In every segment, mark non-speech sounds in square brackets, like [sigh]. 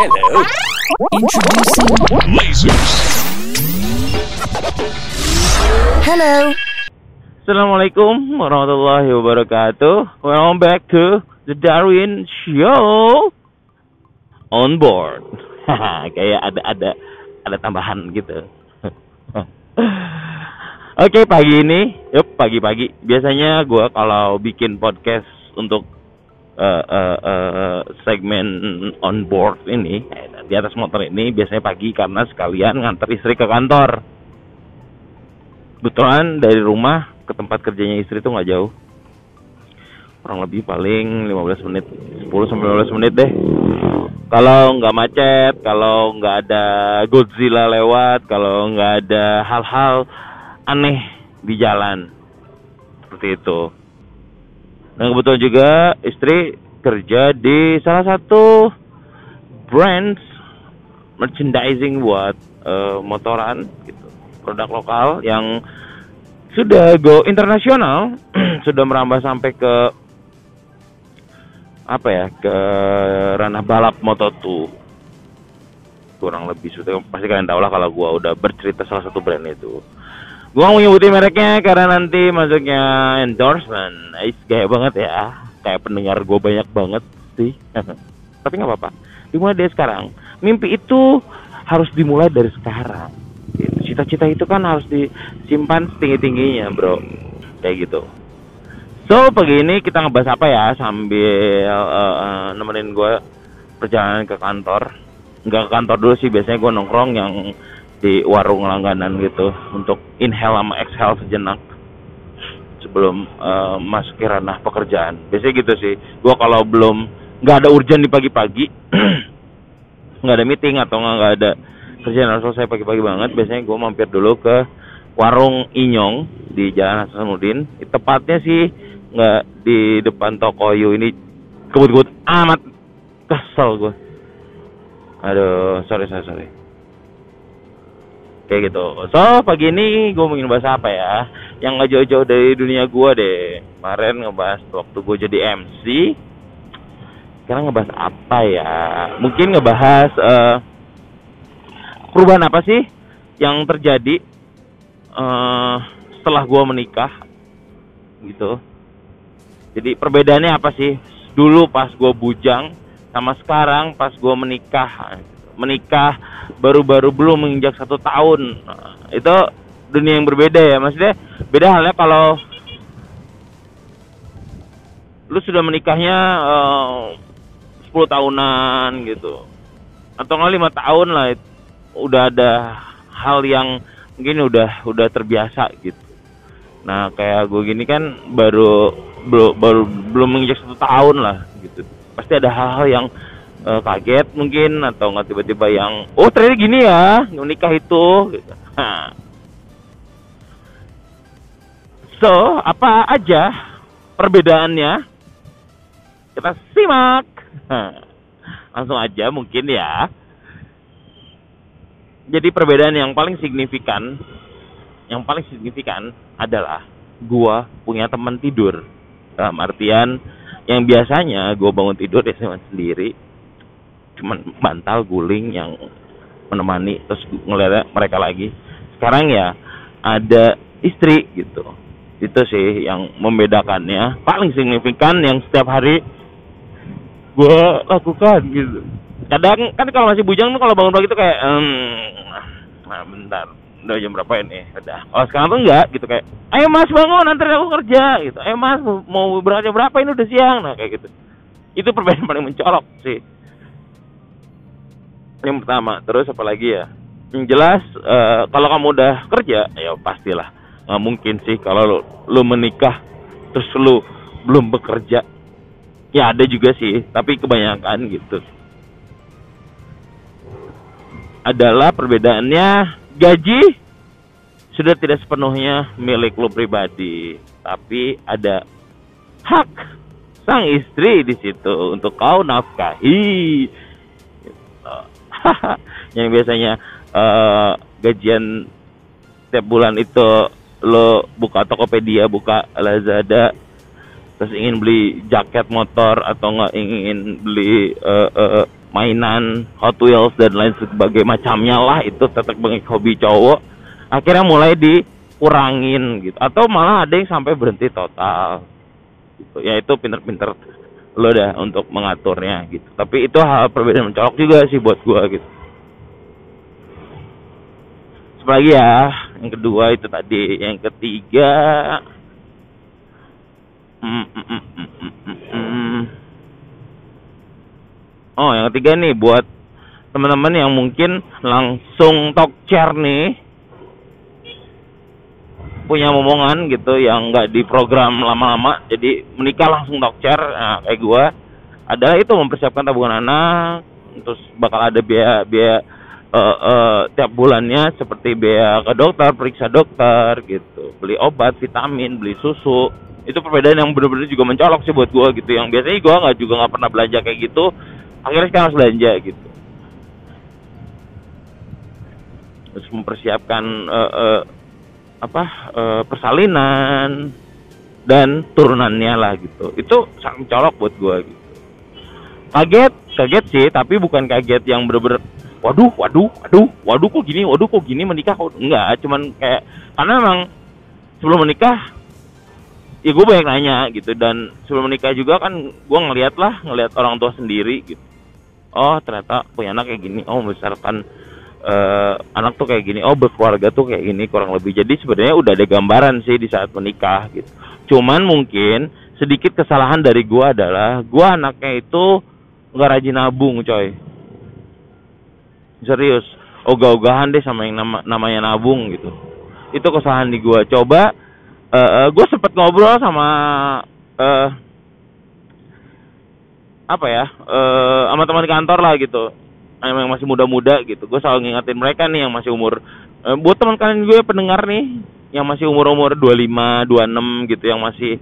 Hello. Introducing Lasers. Hello. Assalamualaikum warahmatullahi wabarakatuh. Welcome back to the Darwin Show on board. [laughs] Kayak ada ada ada tambahan gitu. [laughs] Oke pagi ini, yup pagi-pagi. Biasanya gua kalau bikin podcast untuk uh, uh, segmen on board ini di atas motor ini biasanya pagi karena sekalian nganter istri ke kantor. Kebetulan dari rumah ke tempat kerjanya istri tuh nggak jauh. Kurang lebih paling 15 menit, 10 sampai 15 menit deh. Kalau nggak macet, kalau nggak ada Godzilla lewat, kalau nggak ada hal-hal aneh di jalan. Seperti itu. Dan kebetulan juga istri kerja di salah satu brand merchandising buat eh, motoran gitu. Produk lokal yang sudah go internasional, [clears throat] sudah merambah sampai ke apa ya, ke ranah balap Moto2. Kurang lebih sudah pasti kalian tahu lah kalau gua udah bercerita salah satu brand itu. Gua mau nyebutin mereknya karena nanti masuknya endorsement. Ais gaya banget ya. Kayak pendengar gua banyak banget sih. [laughs] Tapi nggak apa-apa. Dimulai dari sekarang. Mimpi itu harus dimulai dari sekarang. Gitu. Cita-cita itu kan harus disimpan setinggi-tingginya, bro. Kayak gitu. So, pagi ini kita ngebahas apa ya sambil eh, eh, nemenin gue perjalanan ke kantor. Nggak ke kantor dulu sih, biasanya gue nongkrong yang di warung langganan gitu untuk inhale sama exhale sejenak sebelum eh, masuk ke ranah pekerjaan. Biasanya gitu sih. Gue kalau belum nggak ada urgent di pagi-pagi, [clears throat] nggak ada meeting atau nggak ada kerjaan harus selesai pagi-pagi banget, biasanya gue mampir dulu ke warung Inyong di Jalan Hasanuddin. Tepatnya sih nggak di depan toko Yu ini kebut-kebut amat kesel gue. Aduh, sorry sorry sorry. Kayak gitu. So pagi ini gue mau bahas apa ya? Yang nggak jauh-jauh dari dunia gue deh. Kemarin ngebahas waktu gue jadi MC. Sekarang ngebahas apa ya? Mungkin ngebahas eh, perubahan apa sih yang terjadi eh setelah gue menikah gitu. Jadi perbedaannya apa sih? Dulu pas gue bujang sama sekarang pas gue menikah. Menikah baru-baru belum menginjak satu tahun. Itu dunia yang berbeda ya. Maksudnya beda halnya kalau lu sudah menikahnya eh, 10 tahunan gitu. Atau nggak lima tahun lah it- udah ada hal yang mungkin udah udah terbiasa gitu. Nah kayak gue gini kan baru baru, baru belum menginjak satu tahun lah gitu. Pasti ada hal-hal yang eh, kaget mungkin atau nggak tiba-tiba yang oh ternyata gini ya menikah itu. Gitu. Nah. So apa aja perbedaannya? Kita simak. Langsung aja mungkin ya. Jadi perbedaan yang paling signifikan yang paling signifikan adalah gua punya teman tidur dalam artian yang biasanya gua bangun tidur ya sendiri cuman bantal guling yang menemani terus ngeliat mereka lagi. Sekarang ya ada istri gitu. Itu sih yang membedakannya. Paling signifikan yang setiap hari gua lakukan gitu. Kadang kan kalau masih bujang tuh kalau bangun pagi tuh kayak hmm, nah bentar. Udah jam berapa ini? Udah. Oh sekarang tuh enggak gitu kayak ayo mas bangun nanti aku kerja. Gitu. Ayo mas mau- berangkat berapa ini? Udah siang. Nah kayak gitu. Itu perbedaan [laughs] paling mencolok sih yang pertama terus apa lagi ya? Yang jelas eh, kalau kamu udah kerja ya pastilah. Nggak mungkin sih kalau lu, lu menikah terus lu belum bekerja. Ya ada juga sih tapi kebanyakan gitu. Adalah perbedaannya gaji sudah tidak sepenuhnya milik lu pribadi, tapi ada hak sang istri di situ untuk kau nafkahi. [laughs] Yang biasanya eh, gajian setiap bulan itu lo buka Tokopedia, buka Lazada, terus ingin beli jaket motor atau nggak ingin beli eh, eh, mainan Hot Wheels dan lain sebagainya macamnya lah itu tetap sebagai hobi cowok. Akhirnya mulai dikurangin gitu. Atau malah ada yang sampai berhenti total. Gitu. Ya itu pinter-pinter lo dah untuk mengaturnya gitu. Tapi itu hal perbedaan mencolok juga sih buat gua gitu. Lagi ya? Yang kedua itu tadi. Yang ketiga. Mm, mm, mm, mm, mm, mm, mm. oh yang ketiga nih buat teman-teman yang mungkin langsung talk chair nih punya omongan gitu yang nggak di program lama-lama jadi menikah langsung chair nah, kayak gua adalah itu mempersiapkan tabungan anak terus bakal ada biaya biaya uh, uh, tiap bulannya seperti biaya ke dokter, periksa dokter gitu, beli obat, vitamin, beli susu. Itu perbedaan yang benar-benar juga mencolok sih buat gua gitu. Yang biasanya gua nggak juga nggak pernah belanja kayak gitu. Akhirnya sekarang harus belanja gitu. Terus mempersiapkan uh, uh, apa uh, persalinan dan turunannya lah gitu. Itu sangat mencolok buat gua gitu. Kaget, kaget sih, tapi bukan kaget yang bener-bener waduh, waduh, waduh, waduh kok gini, waduh kok gini menikah kok enggak, cuman kayak karena memang sebelum menikah ya gue banyak nanya gitu dan sebelum menikah juga kan gue ngeliat lah ngeliat orang tua sendiri gitu oh ternyata punya anak kayak gini oh misalkan uh, anak tuh kayak gini oh berkeluarga tuh kayak gini kurang lebih. Jadi sebenarnya udah ada gambaran sih di saat menikah gitu. Cuman mungkin sedikit kesalahan dari gue adalah gue anaknya itu nggak rajin nabung coy. Serius. Ogah-ogahan deh sama yang nama namanya nabung gitu. Itu kesalahan di gua. Coba uh, uh, gua sempet ngobrol sama uh, apa ya uh, sama teman kantor lah gitu yang masih muda-muda gitu. Gue selalu ngingetin mereka nih yang masih umur uh, buat teman kalian gue pendengar nih yang masih umur-umur 25, 26 gitu yang masih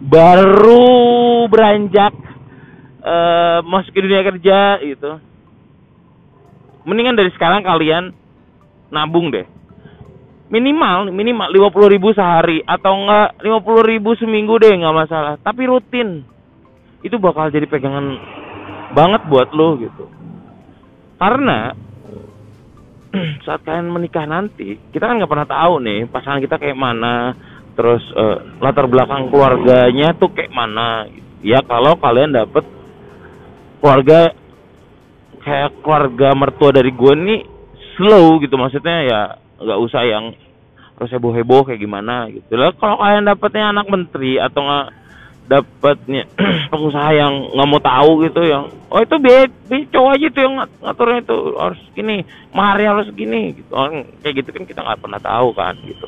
baru beranjak uh, masuk ke dunia kerja gitu. Mendingan dari sekarang kalian nabung deh. Minimal minimal lima puluh ribu sehari atau enggak lima puluh ribu seminggu deh nggak masalah. Tapi rutin. Itu bakal jadi pegangan banget buat lo gitu karena saat kalian menikah nanti kita kan nggak pernah tahu nih pasangan kita kayak mana terus uh, latar belakang keluarganya tuh kayak mana. Ya kalau kalian dapet keluarga kayak keluarga mertua dari gue nih slow gitu maksudnya ya nggak usah yang harus heboh heboh kayak gimana gitu. Lah kalau kalian dapetnya anak menteri atau nggak dapatnya [clears throat] pengusaha yang nggak mau tahu gitu yang oh itu biaya, biaya cowok aja tuh yang ngaturnya itu harus gini maharnya harus gini gitu. Oh, kayak gitu kan kita nggak pernah tahu kan gitu.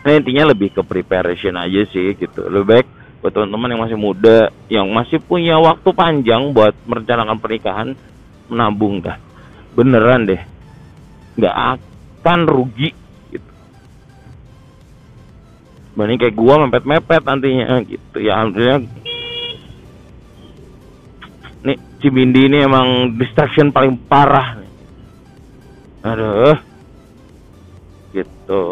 Nah intinya lebih ke preparation aja sih gitu. Lebih baik buat teman-teman yang masih muda yang masih punya waktu panjang buat merencanakan pernikahan menabung dah. Beneran deh. Nggak akan rugi banding kayak gua mepet-mepet nantinya gitu. Ya alhamdulillah nih Cimindi ini emang distraction paling parah nih. Aduh. Gitu.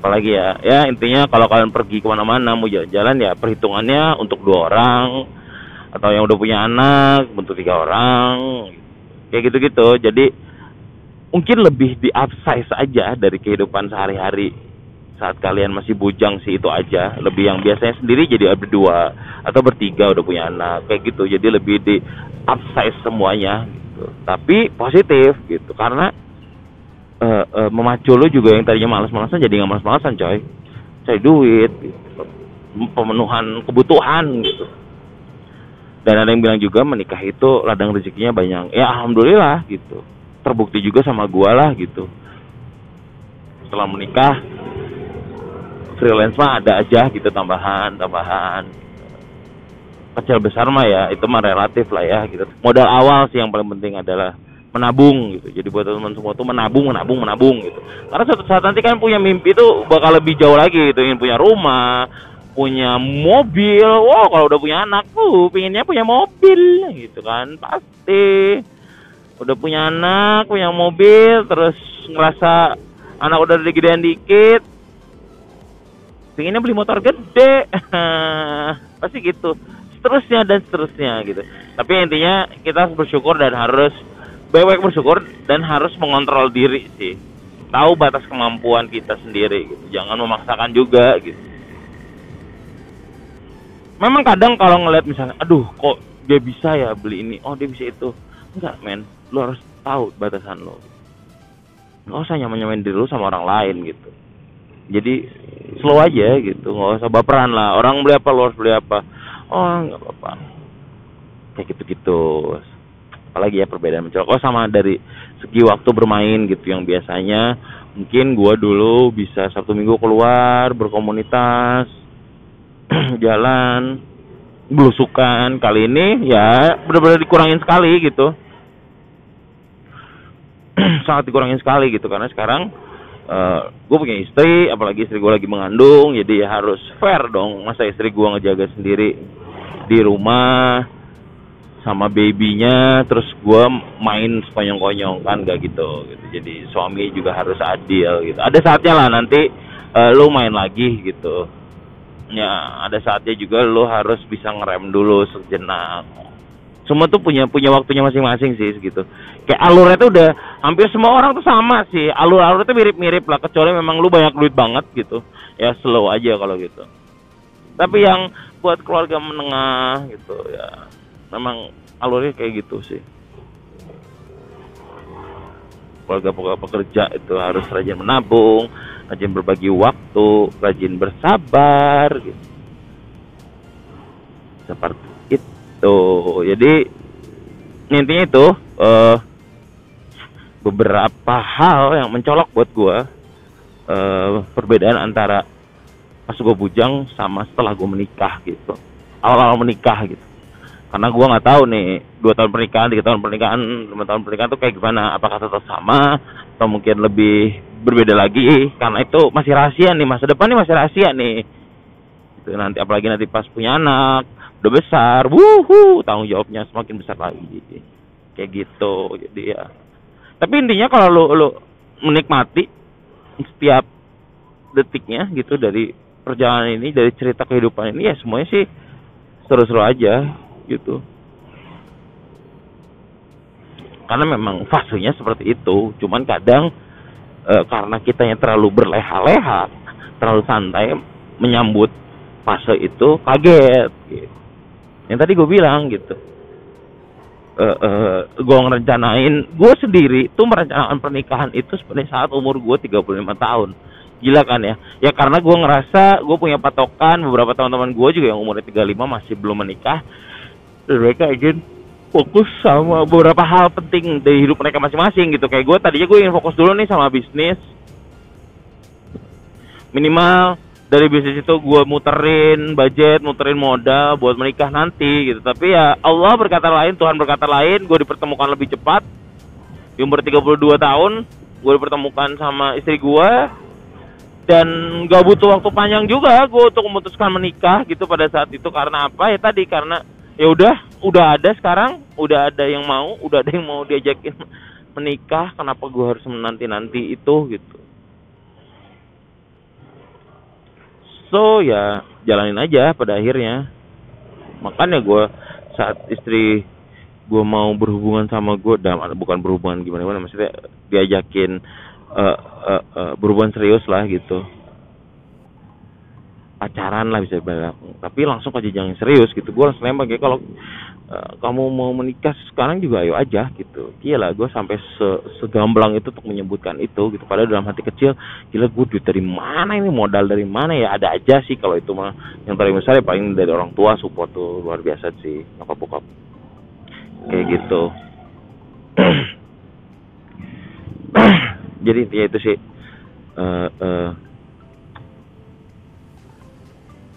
Apalagi ya ya intinya kalau kalian pergi ke mana-mana mau jalan-jalan ya perhitungannya untuk dua orang atau yang udah punya anak untuk tiga orang kayak gitu-gitu. Jadi mungkin lebih di upsize aja dari kehidupan sehari-hari saat kalian masih bujang sih itu aja. Lebih yang biasanya sendiri jadi berdua atau bertiga udah punya anak kayak gitu. Jadi lebih di upsize semuanya gitu. Tapi positif gitu karena uh, uh, memacu lo juga yang tadinya malas-malasan jadi nggak malas-malasan coy. Cari duit gitu. pemenuhan kebutuhan gitu. Dan ada yang bilang juga menikah itu ladang rezekinya banyak. Ya alhamdulillah gitu. Terbukti juga sama gua lah gitu. Setelah menikah freelance mah ada aja gitu tambahan tambahan kecil besar mah ya itu mah relatif lah ya gitu modal awal sih yang paling penting adalah menabung gitu. Jadi buat teman-teman semua tuh menabung, menabung, menabung gitu. Karena suatu saat nanti kan punya mimpi itu bakal lebih jauh lagi gitu. Ingin punya rumah, punya mobil. Wow, kalau udah punya anak tuh pinginnya punya mobil gitu kan. Pasti. Udah punya anak, punya mobil, terus ngerasa anak udah gedean dikit. Pinginnya beli motor gede. [laughs] Pasti gitu. Seterusnya dan seterusnya gitu. Tapi intinya kita harus bersyukur dan harus baik-baik bersyukur dan harus mengontrol diri sih. Tahu batas kemampuan kita sendiri gitu. Jangan memaksakan juga gitu. Memang kadang kalau ngeliat misalnya aduh kok dia bisa ya beli ini? Oh dia bisa itu. Enggak men. Lu harus tahu batasan lo nggak usah nyaman nyamain diri lu sama orang lain gitu jadi slow aja gitu. Nggak usah baperan lah. Orang beli apa lu harus beli apa. Oh nggak apa-apa. Kayak gitu-gitu. Apalagi ya perbedaan mencolok. Oh sama dari segi waktu bermain gitu. Yang biasanya mungkin gua dulu bisa sabtu minggu keluar berkomunitas [clears throat] jalan belusukan. Kali ini ya benar-benar dikurangin sekali gitu. [clears throat] Sangat dikurangin sekali gitu. Karena sekarang eh, gue punya istri apalagi istri gue lagi mengandung jadi ya harus fair dong. Masa istri gue ngejaga sendiri di rumah sama babynya terus gue main sekonyong-konyong kan gak gitu, gitu. Jadi suami juga harus adil gitu. Ada saatnya lah nanti uh, lu main lagi gitu. Ya ada saatnya juga lu harus bisa ngerem dulu sejenak semua tuh punya punya waktunya masing-masing sih gitu kayak alurnya tuh udah hampir semua orang tuh sama sih. Alur-alur itu mirip-mirip lah kecuali memang lu banyak duit banget gitu. Ya slow aja kalau gitu. Tapi yang buat keluarga menengah gitu ya memang alurnya kayak gitu sih. Keluarga pekerja itu harus rajin menabung rajin berbagi waktu rajin bersabar gitu. Seperti Tuh, jadi intinya itu uh, beberapa hal yang mencolok buat gue uh, perbedaan antara pas gue bujang sama setelah gue menikah gitu. Awal-awal menikah gitu. Karena gue nggak tahu nih dua tahun pernikahan tiga tahun pernikahan lima tahun pernikahan tuh kayak gimana? Apakah tetap sama atau mungkin lebih berbeda lagi? Karena itu masih rahasia nih masa depan nih masih rahasia nih. Itu nanti apalagi nanti pas punya anak udah besar, wuhu, tanggung jawabnya semakin besar lagi. Kayak gitu. Jadi ya. Tapi intinya kalau lu, lu menikmati setiap detiknya gitu dari perjalanan ini, dari cerita kehidupan ini ya semuanya sih seru-seru aja gitu. Karena memang fasenya seperti itu. Cuman kadang e, karena kitanya terlalu berleha-leha, terlalu santai menyambut fase itu kaget gitu yang tadi gue bilang gitu. Uh, uh, gue ngerencanain gue sendiri tuh merencanakan pernikahan itu sebenarnya saat umur gue 35 tahun. Gila kan ya? Ya karena gue ngerasa gue punya patokan beberapa teman-teman gue juga yang umurnya 35 masih belum menikah. Dan mereka ingin fokus sama beberapa hal penting dari hidup mereka masing-masing gitu. Kayak gue tadinya gue ingin fokus dulu nih sama bisnis. Minimal dari bisnis itu gue muterin budget, muterin modal buat menikah nanti gitu. Tapi ya Allah berkata lain, Tuhan berkata lain, gue dipertemukan lebih cepat. Di umur 32 tahun, gue dipertemukan sama istri gue dan gak butuh waktu panjang juga gue untuk memutuskan menikah gitu pada saat itu karena apa ya tadi karena ya udah udah ada sekarang udah ada yang mau udah ada yang mau diajakin menikah kenapa gue harus menanti nanti itu gitu so ya jalanin aja pada akhirnya. Makanya gue saat istri gue mau berhubungan sama gue dalam bukan berhubungan gimana gimana maksudnya diajakin uh, uh, uh, berhubungan serius lah gitu. Pacaran lah bisa bilang tapi langsung aja jangan serius gitu. Gue langsung nembak ya kalau uh, kamu mau menikah sekarang juga ayo aja gitu. Gila gue sampai se segamblang itu untuk menyebutkan itu gitu. Padahal dalam hati kecil gila gue duit dari mana ini? Modal dari mana ya? Ada aja sih kalau itu mah yang paling besar ya paling dari orang tua support tuh luar biasa sih nyokap bokap. Kayak gitu. [clears throat] Jadi ya itu sih uh, uh,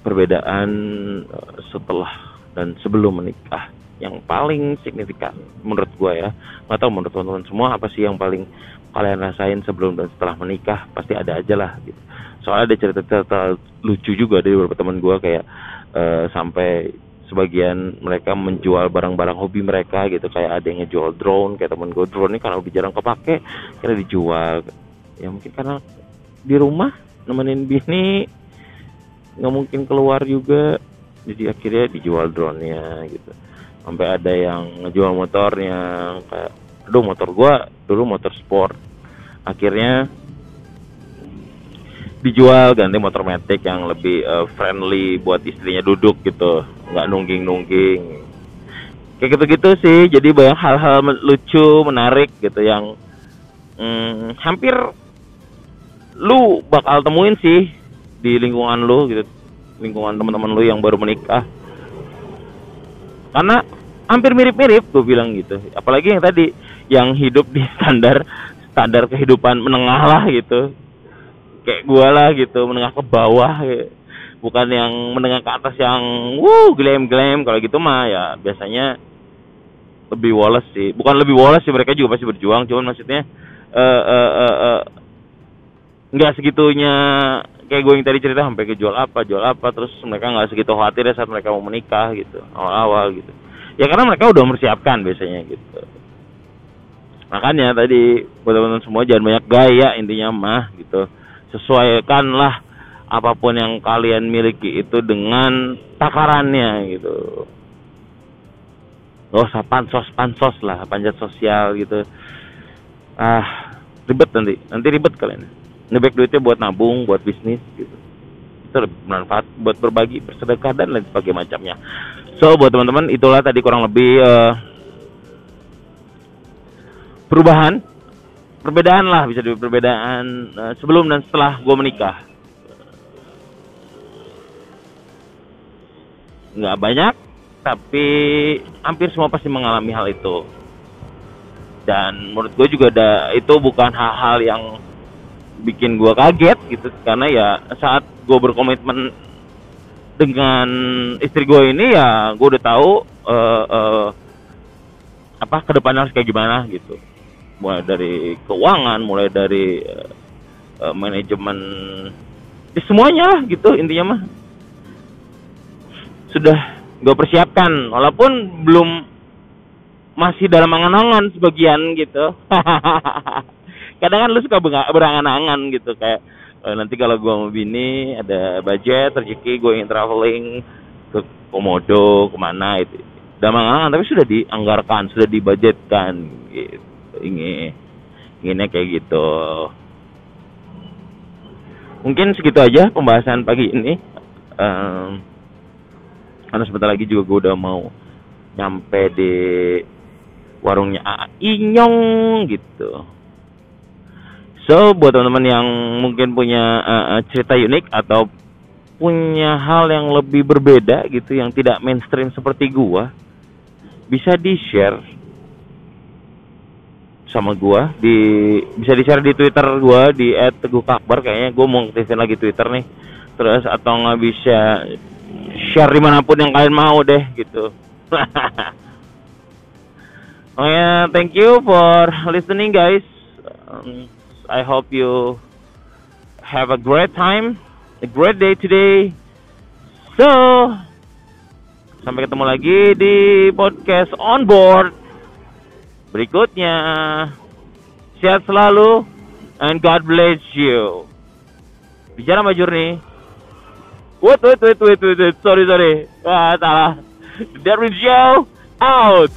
perbedaan eh, setelah dan sebelum menikah yang paling signifikan menurut gue ya. Nggak tahu menurut teman-teman semua apa sih yang paling kalian rasain sebelum dan setelah menikah pasti ada aja lah gitu. Soalnya ada cerita-cerita lucu juga dari beberapa teman gue kayak uh, sampai sebagian mereka menjual barang-barang hobi mereka gitu. Kayak ada yang ngejual drone kayak temen gue drone ini karena lebih jarang kepake kira dijual. Ya mungkin karena di rumah nemenin bini nggak mungkin keluar juga. Jadi akhirnya dijual drone-nya gitu sampai ada yang ngejual motornya kayak aduh motor gua dulu motor sport. Akhirnya dijual ganti motor metik yang lebih uh, friendly buat istrinya duduk gitu nggak nungging nungging kayak gitu-gitu sih jadi banyak hal-hal lucu menarik gitu yang hmm, hampir lu bakal temuin sih di lingkungan lu gitu lingkungan teman-teman lu yang baru menikah karena hampir mirip-mirip gue bilang gitu. Apalagi yang tadi yang hidup di standar standar kehidupan menengah lah gitu. Kayak gue lah gitu menengah ke bawah gitu. bukan yang menengah ke atas yang wuh glam glam kalau gitu mah ya biasanya lebih woles sih. Bukan lebih woles sih mereka juga pasti berjuang. Cuman maksudnya eh uh, uh, uh, uh, nggak segitunya kayak gue yang tadi cerita sampai ke jual apa jual apa terus mereka nggak segitu khawatir ya saat mereka mau menikah gitu awal-awal gitu. Ya karena mereka udah mempersiapkan biasanya gitu. Makanya tadi buat teman-teman semua jangan banyak gaya intinya mah gitu. Sesuaikanlah apa pun yang kalian miliki itu dengan takarannya gitu. Gak usah pansos pansos lah panjat sosial gitu. Ah ribet nanti. Nanti ribet kalian ngebek duitnya buat nabung buat bisnis gitu. Itu bermanfaat buat berbagi bersedekah dan lain sebagainya macamnya. So buat teman-teman itulah tadi kurang lebih uh, perubahan. Perbedaan lah bisa di perbedaan uh, sebelum dan setelah gue menikah. Nggak banyak tapi hampir semua pasti mengalami hal itu. Dan menurut gue juga ada itu bukan hal-hal yang bikin gue kaget gitu. Karena ya saat gue berkomitmen dengan istri gue ini ya gue udah tahu uh, uh, apa ke depannya harus kayak gimana gitu. Mulai dari keuangan mulai dari uh, manajemen ya semuanya lah gitu intinya mah. Sudah gue persiapkan walaupun belum masih dalam angan-angan sebagian gitu [laughs] kadang kan lu suka berangan-angan gitu kayak uh, nanti kalau gue mau bini ada budget rezeki gue ingin traveling ke komodo ke mana itu dalam angan-angan tapi sudah dianggarkan sudah dibudgetkan gitu ingin inginnya kayak gitu. Mungkin segitu aja pembahasan pagi ini. Um, karena sebentar lagi juga gue udah mau nyampe di warungnya A Inyong gitu so buat teman-teman yang mungkin punya uh, cerita unik atau punya hal yang lebih berbeda gitu yang tidak mainstream seperti gua bisa di share sama gua di bisa di share di Twitter gua di @teguhkakbar kayaknya gua mau aktifin lagi Twitter nih. Terus atau nggak bisa share di mana pun yang kalian mau deh gitu. [laughs] oh ya, thank you for listening guys. Um, I hope you have a great time, a great day today. So, sampai ketemu lagi di podcast on board berikutnya. Sehat selalu and God bless you. Bicara Mbak Jurni. Wait, wait, wait, wait, wait, wait. Sorry, sorry. Ah, salah. Darwin Joe, out.